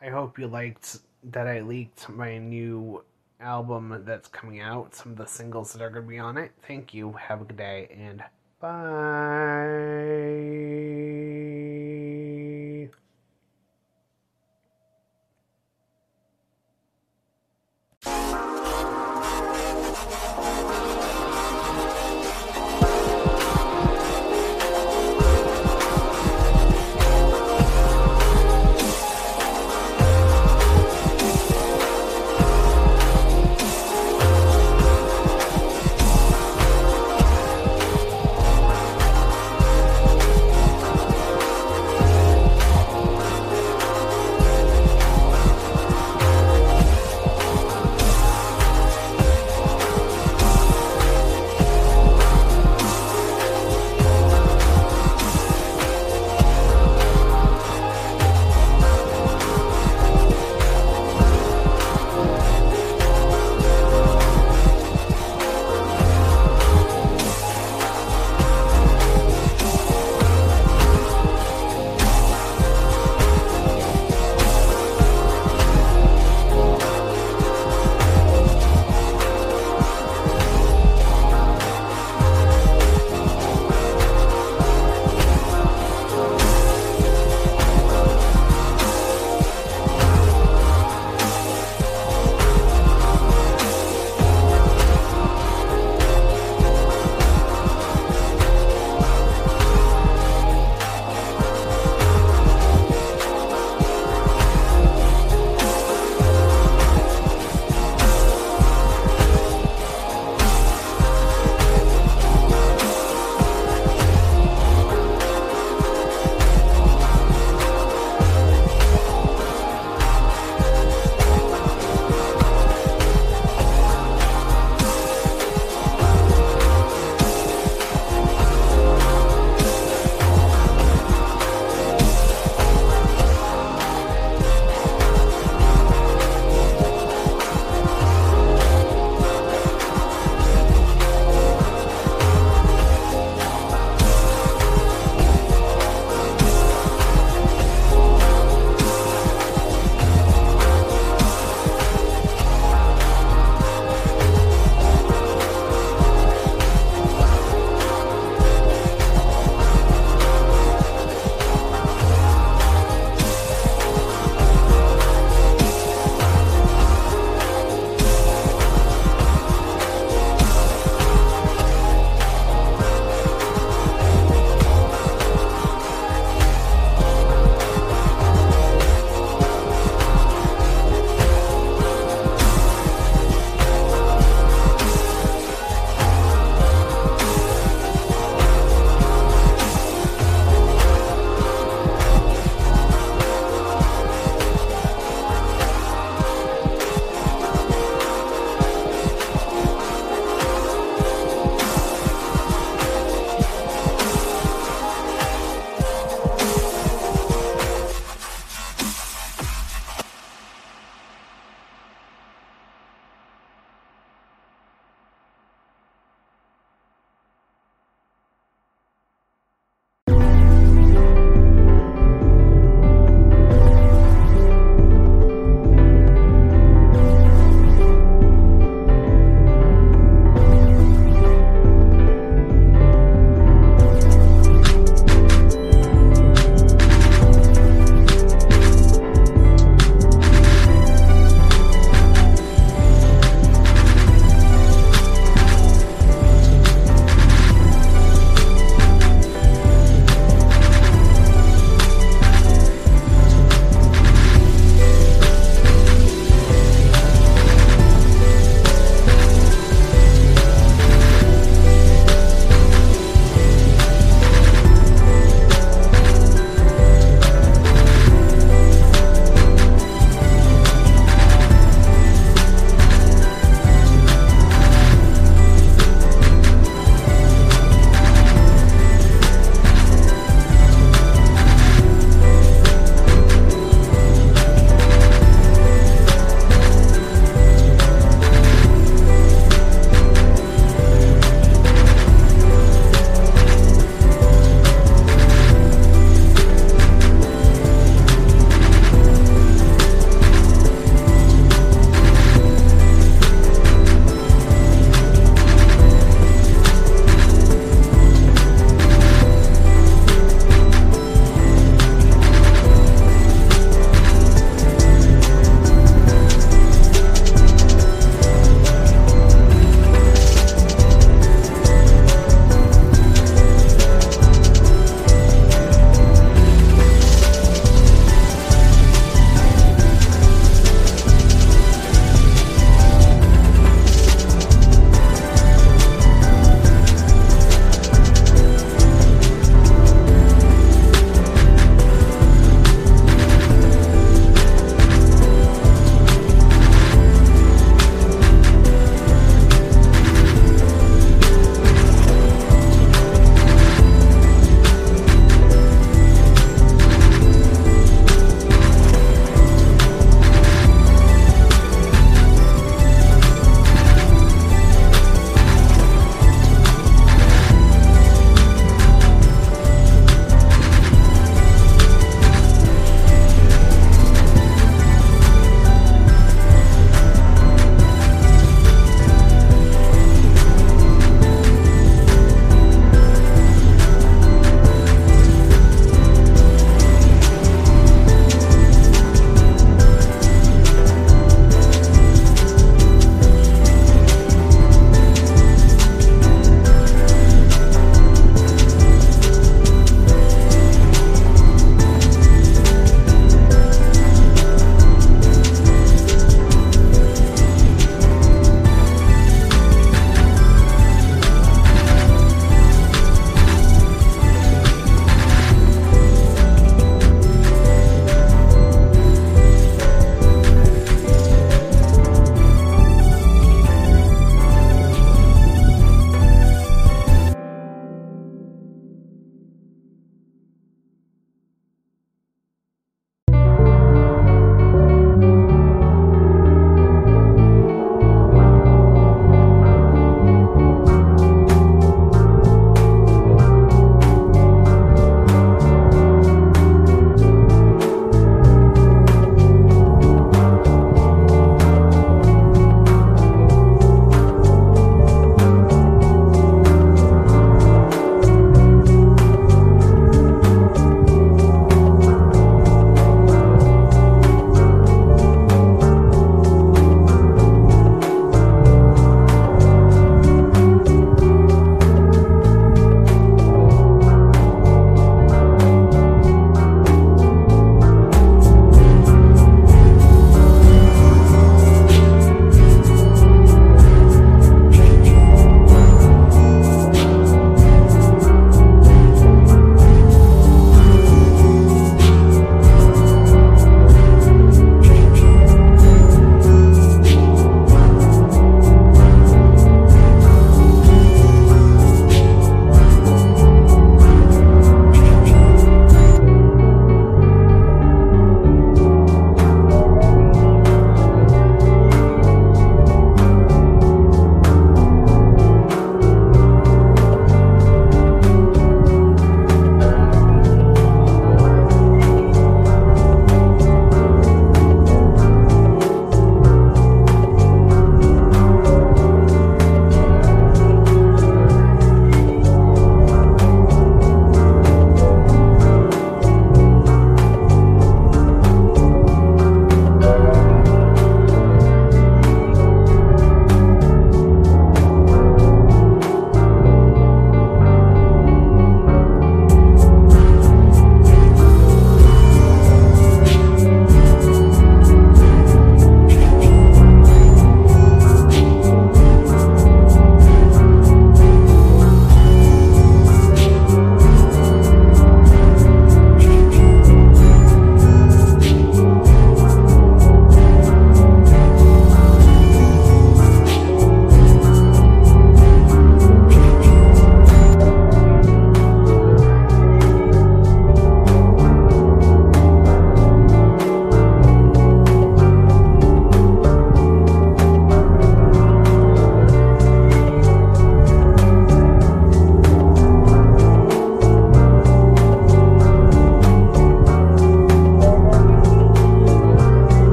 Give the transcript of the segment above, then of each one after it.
I hope you liked that I leaked my new album that's coming out, some of the singles that are going to be on it. Thank you. Have a good day and bye.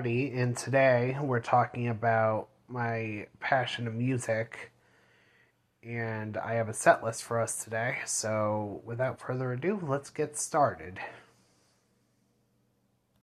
And today we're talking about my passion of music, and I have a set list for us today. So, without further ado, let's get started.